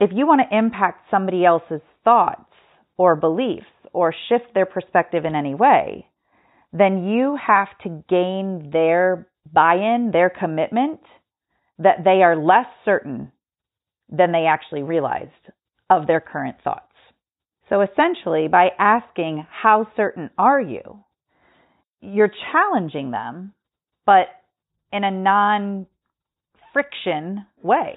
if you want to impact somebody else's thoughts or beliefs or shift their perspective in any way, then you have to gain their buy in, their commitment that they are less certain than they actually realized of their current thoughts. So essentially, by asking, How certain are you? you're challenging them, but in a non friction way.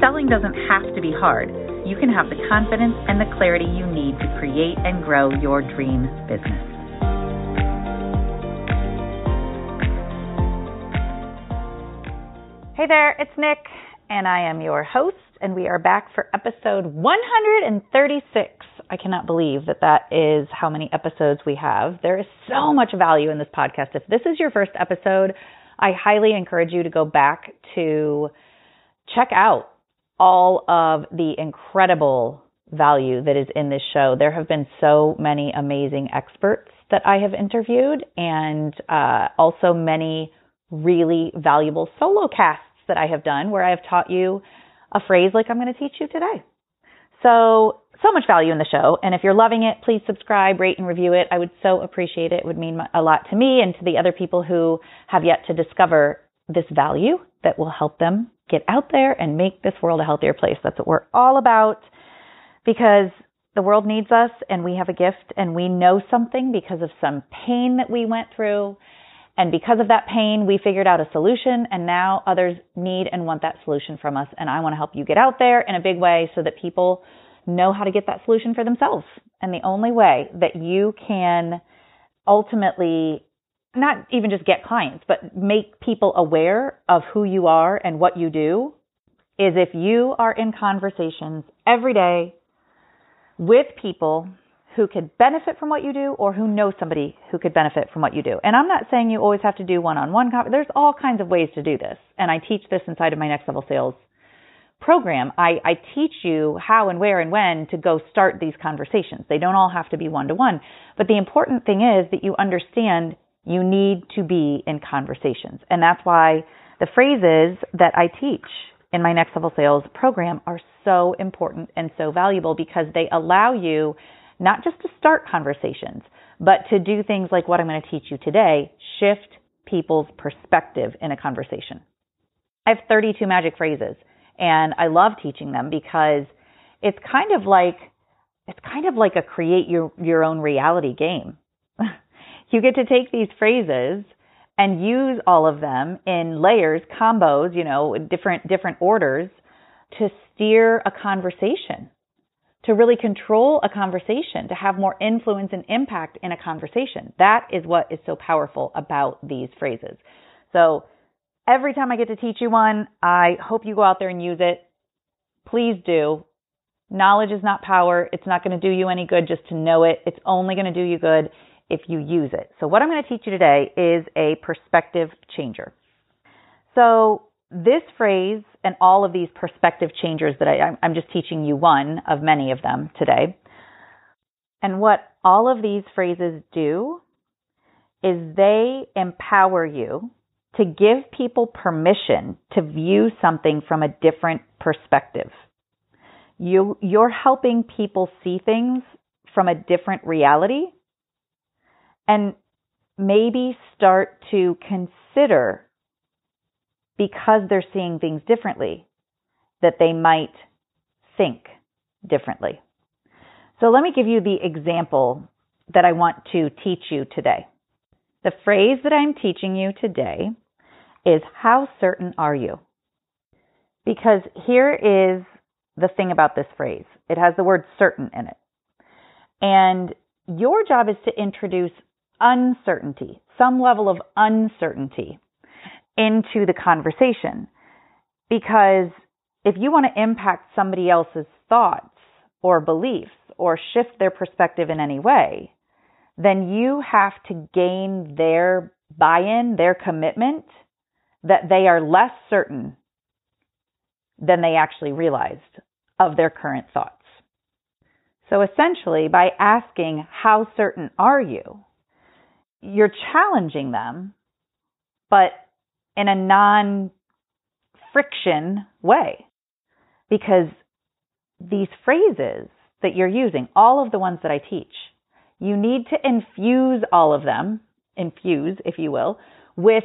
Selling doesn't have to be hard you can have the confidence and the clarity you need to create and grow your dream business. Hey there, it's Nick, and I am your host, and we are back for episode 136. I cannot believe that that is how many episodes we have. There is so much value in this podcast. If this is your first episode, I highly encourage you to go back to check out all of the incredible value that is in this show. There have been so many amazing experts that I have interviewed, and uh, also many really valuable solo casts that I have done where I have taught you a phrase like I'm going to teach you today. So, so much value in the show. And if you're loving it, please subscribe, rate, and review it. I would so appreciate it. It would mean a lot to me and to the other people who have yet to discover this value that will help them get out there and make this world a healthier place. That's what we're all about because the world needs us and we have a gift and we know something because of some pain that we went through. And because of that pain, we figured out a solution and now others need and want that solution from us. And I want to help you get out there in a big way so that people know how to get that solution for themselves. And the only way that you can ultimately not even just get clients, but make people aware of who you are and what you do is if you are in conversations every day with people who could benefit from what you do or who know somebody who could benefit from what you do. And I'm not saying you always have to do one-on-one. There's all kinds of ways to do this. And I teach this inside of my next level sales program. I, I teach you how and where and when to go start these conversations. They don't all have to be one-to-one. But the important thing is that you understand you need to be in conversations. And that's why the phrases that I teach in my next level sales program are so important and so valuable because they allow you not just to start conversations, but to do things like what I'm going to teach you today, shift people's perspective in a conversation. I have 32 magic phrases and I love teaching them because it's kind of like it's kind of like a create your your own reality game. You get to take these phrases and use all of them in layers, combos, you know, different different orders to steer a conversation, to really control a conversation, to have more influence and impact in a conversation. That is what is so powerful about these phrases. So every time I get to teach you one, I hope you go out there and use it. Please do. Knowledge is not power. It's not going to do you any good just to know it. It's only going to do you good if you use it. So, what I'm going to teach you today is a perspective changer. So, this phrase and all of these perspective changers that I, I'm just teaching you one of many of them today. And what all of these phrases do is they empower you to give people permission to view something from a different perspective. You, you're helping people see things from a different reality and maybe start to consider because they're seeing things differently that they might think differently. So let me give you the example that I want to teach you today. The phrase that I'm teaching you today is how certain are you? Because here is the thing about this phrase. It has the word certain in it. And your job is to introduce uncertainty, some level of uncertainty into the conversation. Because if you want to impact somebody else's thoughts or beliefs or shift their perspective in any way, then you have to gain their buy in, their commitment that they are less certain than they actually realized of their current thoughts. So essentially, by asking, How certain are you? You're challenging them, but in a non friction way. Because these phrases that you're using, all of the ones that I teach, you need to infuse all of them, infuse, if you will, with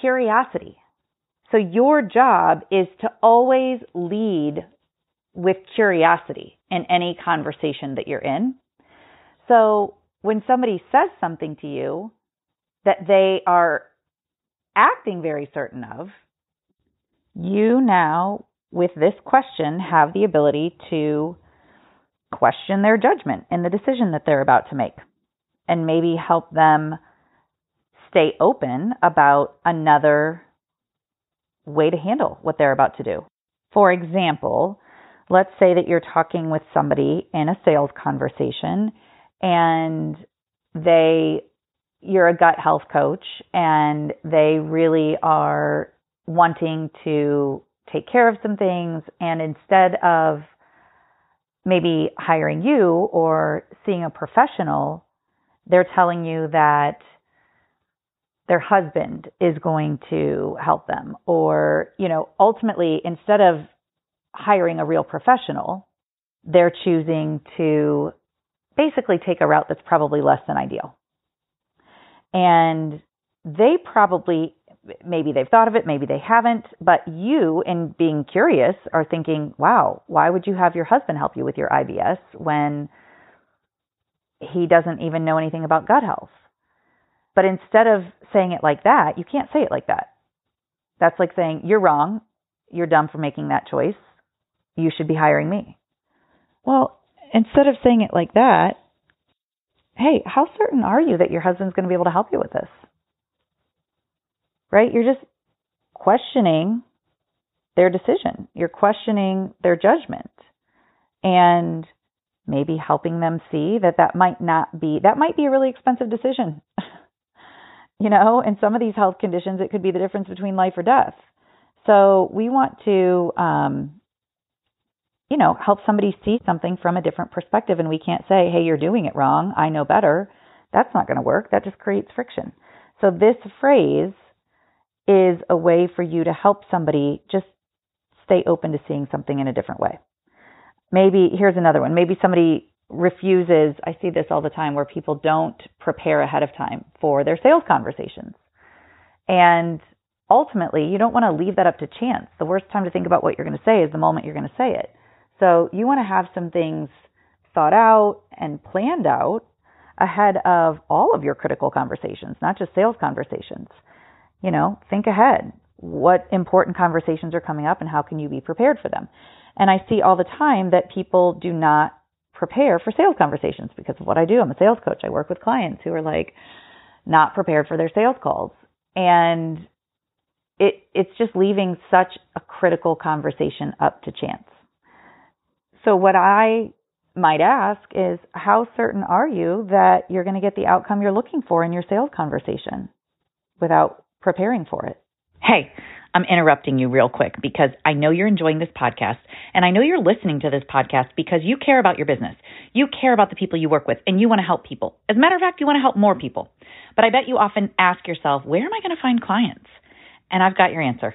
curiosity. So your job is to always lead with curiosity in any conversation that you're in. So when somebody says something to you that they are acting very certain of, you now, with this question, have the ability to question their judgment in the decision that they're about to make and maybe help them stay open about another way to handle what they're about to do. For example, let's say that you're talking with somebody in a sales conversation and they you're a gut health coach and they really are wanting to take care of some things. And instead of maybe hiring you or seeing a professional they're telling you that their husband is going to help them. Or you know ultimately instead of hiring a real professional they're choosing to basically take a route that's probably less than ideal and they probably maybe they've thought of it maybe they haven't but you in being curious are thinking wow why would you have your husband help you with your IBS when he doesn't even know anything about gut health but instead of saying it like that, you can't say it like that. That's like saying, you're wrong. You're dumb for making that choice. You should be hiring me. Well, instead of saying it like that, hey, how certain are you that your husband's going to be able to help you with this? Right? You're just questioning their decision. You're questioning their judgment. And maybe helping them see that that might not be that might be a really expensive decision You know, in some of these health conditions, it could be the difference between life or death. So we want to, um, you know, help somebody see something from a different perspective. And we can't say, hey, you're doing it wrong. I know better. That's not going to work. That just creates friction. So this phrase is a way for you to help somebody just stay open to seeing something in a different way. Maybe here's another one. Maybe somebody refuses, I see this all the time where people don't prepare ahead of time for their sales conversations. And ultimately, you don't want to leave that up to chance. The worst time to think about what you're going to say is the moment you're going to say it. So you want to have some things thought out and planned out ahead of all of your critical conversations, not just sales conversations. You know, think ahead. What important conversations are coming up and how can you be prepared for them? And I see all the time that people do not prepare for sales conversations because of what I do. I'm a sales coach. I work with clients who are like not prepared for their sales calls. And it it's just leaving such a critical conversation up to chance. So what I might ask is how certain are you that you're going to get the outcome you're looking for in your sales conversation without preparing for it? Hey, I'm interrupting you real quick because I know you're enjoying this podcast and I know you're listening to this podcast because you care about your business. You care about the people you work with and you want to help people. As a matter of fact, you want to help more people. But I bet you often ask yourself, where am I going to find clients? And I've got your answer.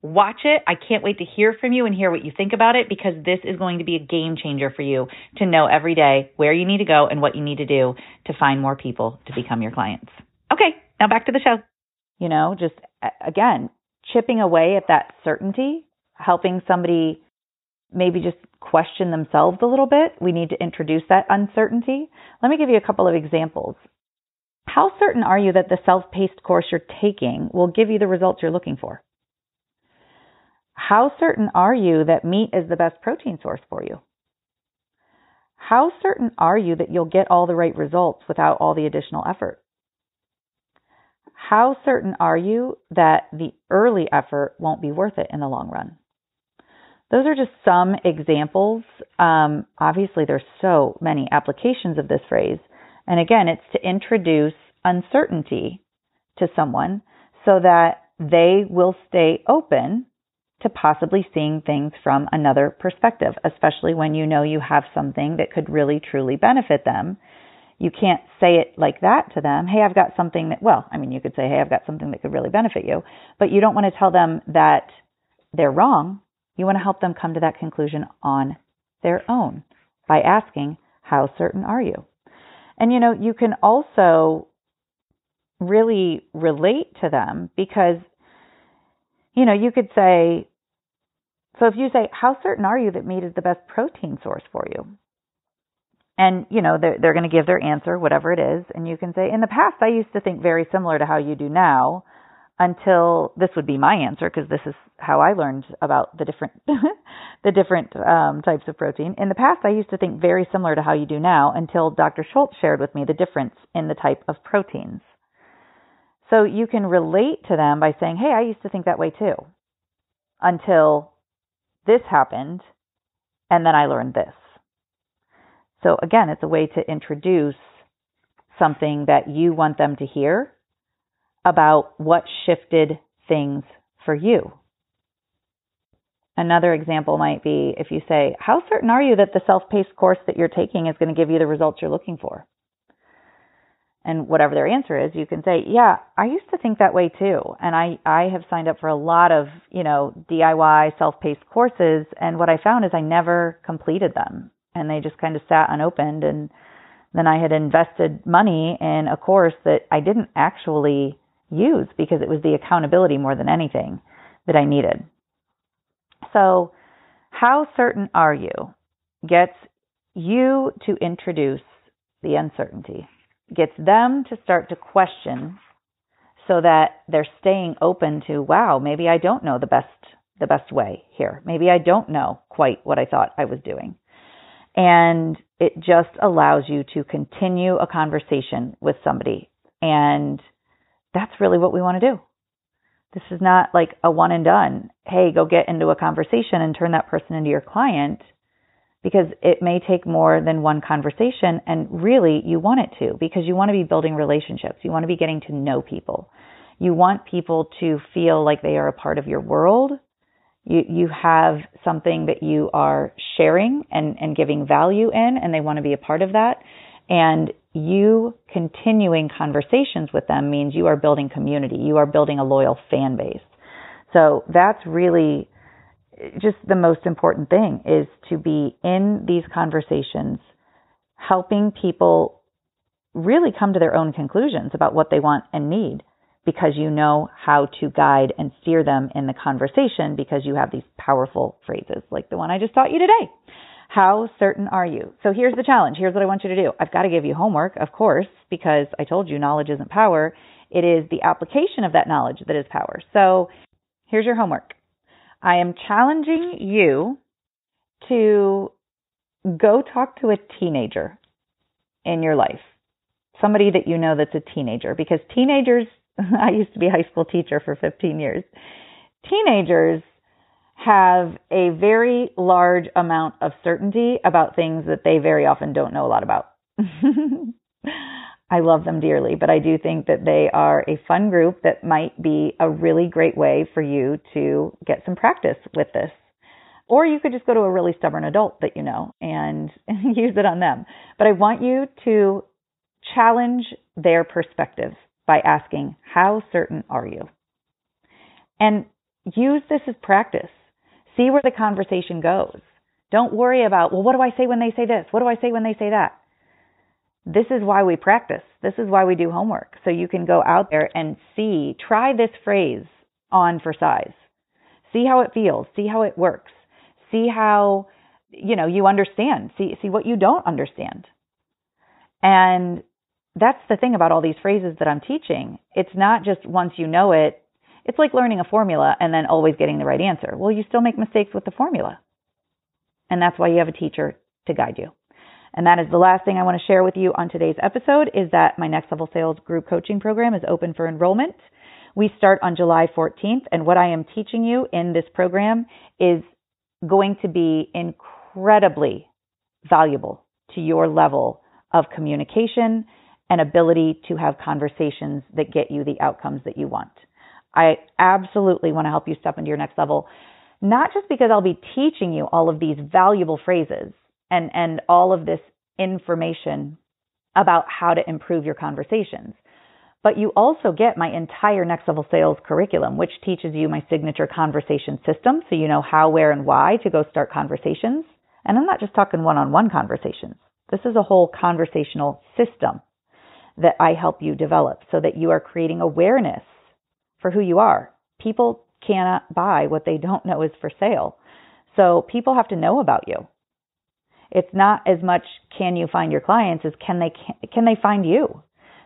Watch it. I can't wait to hear from you and hear what you think about it because this is going to be a game changer for you to know every day where you need to go and what you need to do to find more people to become your clients. Okay, now back to the show. You know, just again, chipping away at that certainty helping somebody maybe just question themselves a little bit. We need to introduce that uncertainty. Let me give you a couple of examples. How certain are you that the self paced course you're taking will give you the results you're looking for? How certain are you that meat is the best protein source for you? How certain are you that you'll get all the right results without all the additional effort? How certain are you that the early effort won't be worth it in the long run? Those are just some examples. Um, obviously, there's so many applications of this phrase. And again, it's to introduce uncertainty to someone so that they will stay open to possibly seeing things from another perspective, especially when you know you have something that could really truly benefit them. You can't say it like that to them. Hey, I've got something that, well, I mean, you could say, hey, I've got something that could really benefit you, but you don't want to tell them that they're wrong. You want to help them come to that conclusion on their own by asking, how certain are you? And you know, you can also really relate to them because you know, you could say, so if you say, how certain are you that meat is the best protein source for you? And, you know, they're, they're going to give their answer, whatever it is. And you can say, in the past, I used to think very similar to how you do now until this would be my answer because this is how I learned about the different, the different um, types of protein. In the past, I used to think very similar to how you do now until Dr. Schultz shared with me the difference in the type of proteins. So you can relate to them by saying, Hey, I used to think that way too, until this happened, and then I learned this. So again, it's a way to introduce something that you want them to hear about what shifted things for you. Another example might be if you say, How certain are you that the self paced course that you're taking is going to give you the results you're looking for? And whatever their answer is, you can say, "Yeah, I used to think that way too." And I I have signed up for a lot of, you know, DIY self-paced courses and what I found is I never completed them and they just kind of sat unopened and then I had invested money in a course that I didn't actually use because it was the accountability more than anything that I needed. So, how certain are you gets you to introduce the uncertainty gets them to start to question so that they're staying open to wow maybe i don't know the best the best way here. Maybe i don't know quite what i thought i was doing. And it just allows you to continue a conversation with somebody. And that's really what we want to do. This is not like a one and done. Hey go get into a conversation and turn that person into your client because it may take more than one conversation and really you want it to because you want to be building relationships. You want to be getting to know people. You want people to feel like they are a part of your world. You, you have something that you are sharing and, and giving value in and they want to be a part of that. And you continuing conversations with them means you are building community. You are building a loyal fan base. So that's really just the most important thing is to be in these conversations, helping people really come to their own conclusions about what they want and need because you know how to guide and steer them in the conversation because you have these powerful phrases like the one I just taught you today. How certain are you? So here's the challenge. Here's what I want you to do. I've got to give you homework, of course, because I told you knowledge isn't power. It is the application of that knowledge that is power. So here's your homework. I am challenging you to go talk to a teenager in your life, somebody that you know that's a teenager, because teenagers, I used to be a high school teacher for 15 years. Teenagers have a very large amount of certainty about things that they very often don't know a lot about. I love them dearly, but I do think that they are a fun group that might be a really great way for you to get some practice with this. Or you could just go to a really stubborn adult that you know and use it on them. But I want you to challenge their perspective by asking, How certain are you? And use this as practice. See where the conversation goes. Don't worry about, well, what do I say when they say this? What do I say when they say that? This is why we practice. This is why we do homework. So you can go out there and see, try this phrase on for size. See how it feels. See how it works. See how, you know, you understand. See, see what you don't understand. And that's the thing about all these phrases that I'm teaching. It's not just once you know it, it's like learning a formula and then always getting the right answer. Well, you still make mistakes with the formula. And that's why you have a teacher to guide you. And that is the last thing I want to share with you on today's episode is that my next level sales group coaching program is open for enrollment. We start on July 14th and what I am teaching you in this program is going to be incredibly valuable to your level of communication and ability to have conversations that get you the outcomes that you want. I absolutely want to help you step into your next level, not just because I'll be teaching you all of these valuable phrases and, and all of this information about how to improve your conversations, but you also get my entire next level sales curriculum, which teaches you my signature conversation system so you know how, where, and why to go start conversations. And I'm not just talking one on one conversations. This is a whole conversational system that I help you develop so that you are creating awareness for who you are. People cannot buy what they don't know is for sale. So people have to know about you. It's not as much can you find your clients as can they can they find you.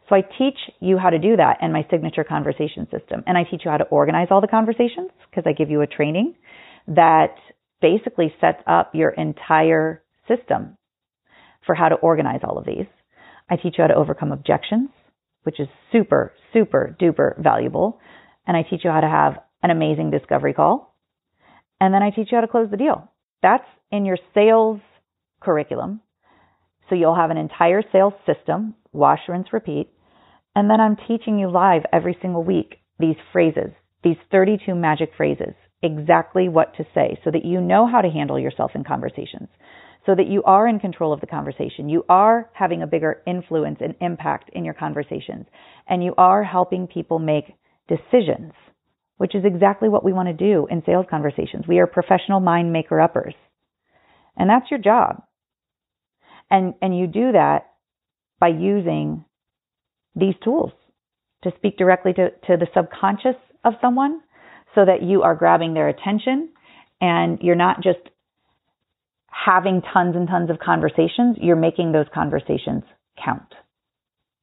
So I teach you how to do that in my signature conversation system and I teach you how to organize all the conversations because I give you a training that basically sets up your entire system for how to organize all of these. I teach you how to overcome objections, which is super, super duper valuable. And I teach you how to have an amazing discovery call. And then I teach you how to close the deal. That's in your sales curriculum. So you'll have an entire sales system, wash, rinse, repeat. And then I'm teaching you live every single week these phrases, these 32 magic phrases, exactly what to say so that you know how to handle yourself in conversations so that you are in control of the conversation. You are having a bigger influence and impact in your conversations, and you are helping people make decisions, which is exactly what we want to do in sales conversations. We are professional mind maker uppers, and that's your job. And, and you do that by using these tools to speak directly to, to the subconscious of someone so that you are grabbing their attention and you're not just having tons and tons of conversations, you're making those conversations count.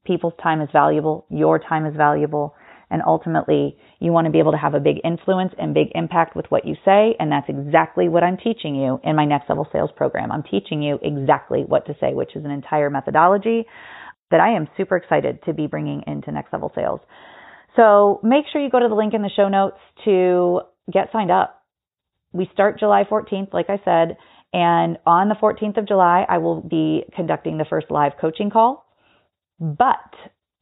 People's time is valuable, your time is valuable, and ultimately you want to be able to have a big influence and big impact with what you say, and that's exactly what I'm teaching you in my next level sales program. I'm teaching you exactly what to say, which is an entire methodology that I am super excited to be bringing into next level sales. So make sure you go to the link in the show notes to get signed up. We start July 14th, like I said, and on the 14th of July, I will be conducting the first live coaching call. But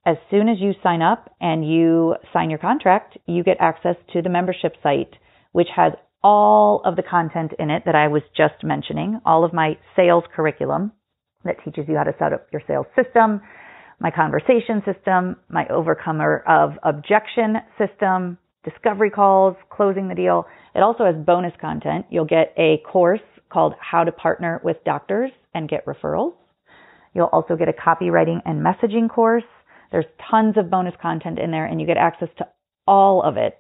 as soon as you sign up and you sign your contract, you get access to the membership site, which has all of the content in it that I was just mentioning, all of my sales curriculum that teaches you how to set up your sales system, my conversation system, my overcomer of objection system, discovery calls, closing the deal. It also has bonus content. You'll get a course called How to Partner with Doctors and Get Referrals. You'll also get a copywriting and messaging course. There's tons of bonus content in there, and you get access to all of it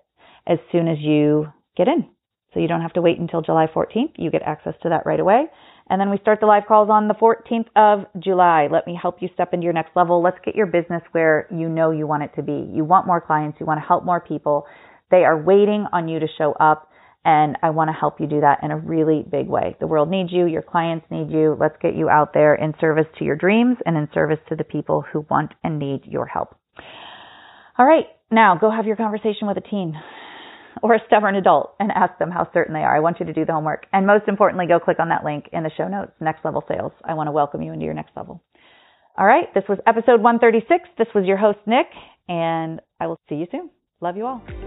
as soon as you get in. So you don't have to wait until July 14th. You get access to that right away. And then we start the live calls on the 14th of July. Let me help you step into your next level. Let's get your business where you know you want it to be. You want more clients. You want to help more people. They are waiting on you to show up. And I want to help you do that in a really big way. The world needs you. Your clients need you. Let's get you out there in service to your dreams and in service to the people who want and need your help. All right. Now go have your conversation with a teen or a stubborn adult and ask them how certain they are. I want you to do the homework. And most importantly, go click on that link in the show notes, Next Level Sales. I want to welcome you into your next level. All right. This was episode 136. This was your host, Nick, and I will see you soon. Love you all.